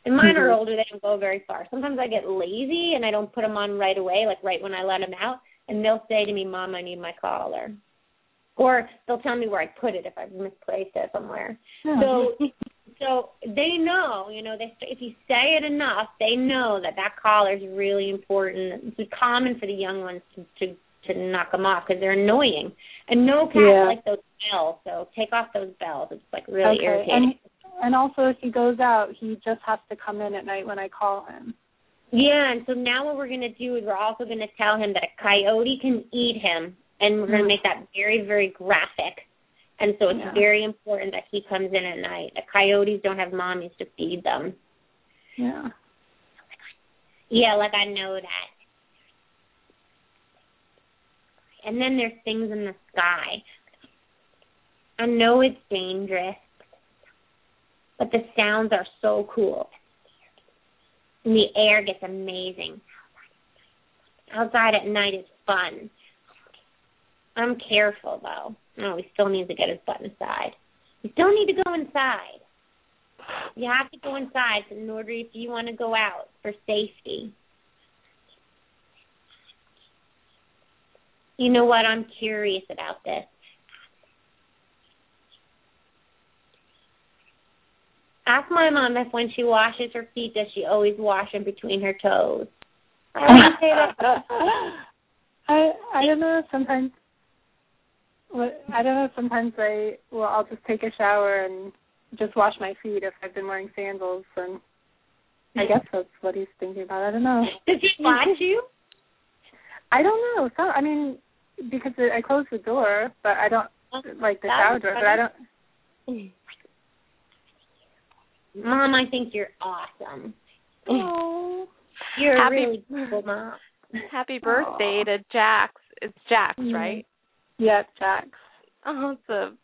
And mine are Mhm. older; they don't go very far. Sometimes I get lazy and I don't put them on right away, like right when I let them out. And they'll say to me, "Mom, I need my collar," or they'll tell me where I put it if I've misplaced it somewhere. Oh. So, so they know, you know, they if you say it enough, they know that that collar is really important. It's common for the young ones to to, to knock them off because they're annoying. And no cat Yeah. like those bells, so take off those bells. It's like really okay. irritating. And and also, if he goes out, he just has to come in at night when I call him. Yeah, and so now what we're going to do is we're also going to tell him that a coyote can eat him, and we're going to Mm. make that very, very graphic. And so it's Yeah. very important that he comes in at night. The coyotes don't have mommies to feed them. Yeah. Yeah, like I know that. And then there's things in the sky. I know it's dangerous, but the sounds are so cool. And the air gets amazing. Outside at night is fun. I'm careful though. Oh, no, he still needs to get his butt inside. You still need to go inside. You have to go inside in order if you want to go out for safety. You know what? I'm curious about this. Ask my mom if when she washes her feet, does she always wash them between her toes? I say that. I I don't know. Sometimes, I don't know. Sometimes I well, I'll just take a shower and just wash my feet if I've been wearing sandals, and I guess that's what he's thinking about. I don't know. Does he watch you? I don't know. So I mean, because I close the door, but I don't like the That shower door. But I don't. Mom, I think you're awesome. Oh. You're Happy- a really cool mom. Happy birthday to Jax. It's Jax, Mhm. right? Yeah, Jax. Awesome.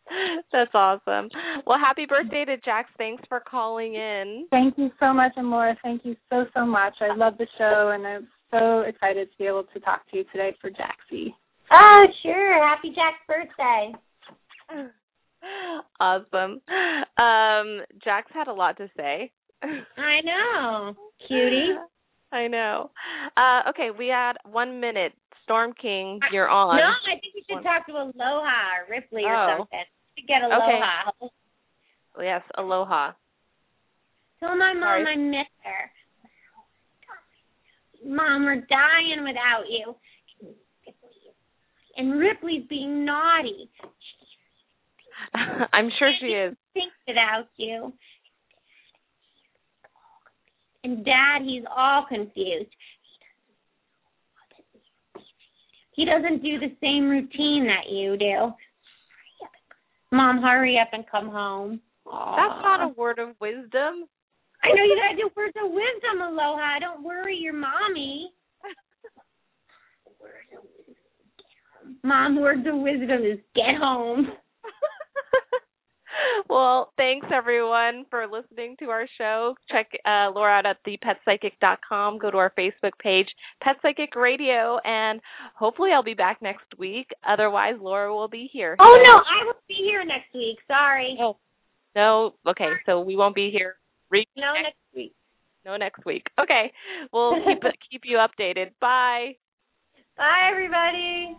That's awesome. Well, happy birthday to Jax. Thanks for calling in. Thank you so much, and Laura, thank you so so much. I love the show, and I'm so excited to be able to talk to you today for Jaxie. Oh, sure. Happy Jax birthday. Awesome. Um, Jax had a lot to say. I know. Cutie. I know. Uh, okay, we had one minute. Storm King, you're on. No, I think we should talk to Aloha or Ripley or Oh. something. We should get Aloha. Yes, aloha. Tell my mom Sorry. I miss her. Mom, we're dying without you. And Ripley's being naughty. I'm sure she is. Think without you. And Dad, he's all confused. He doesn't do the same routine that you do. Mom, hurry up and come home. That's not a word of wisdom. I know you gotta do words of wisdom, Aloha. Don't worry your mommy. Mom, words of wisdom is get home. well, thanks everyone for listening to our show. Check uh, Laura out at thepetpsychic.com. Go to our Facebook page, Pet Psychic Radio, and hopefully I'll be back next week. Otherwise, Laura will be here. Oh So- no, I will be here next week. Sorry. No. No. Okay, so we won't be here. Re- No, next week. no next week. Okay, we'll keep keep you updated. Bye. Bye everybody.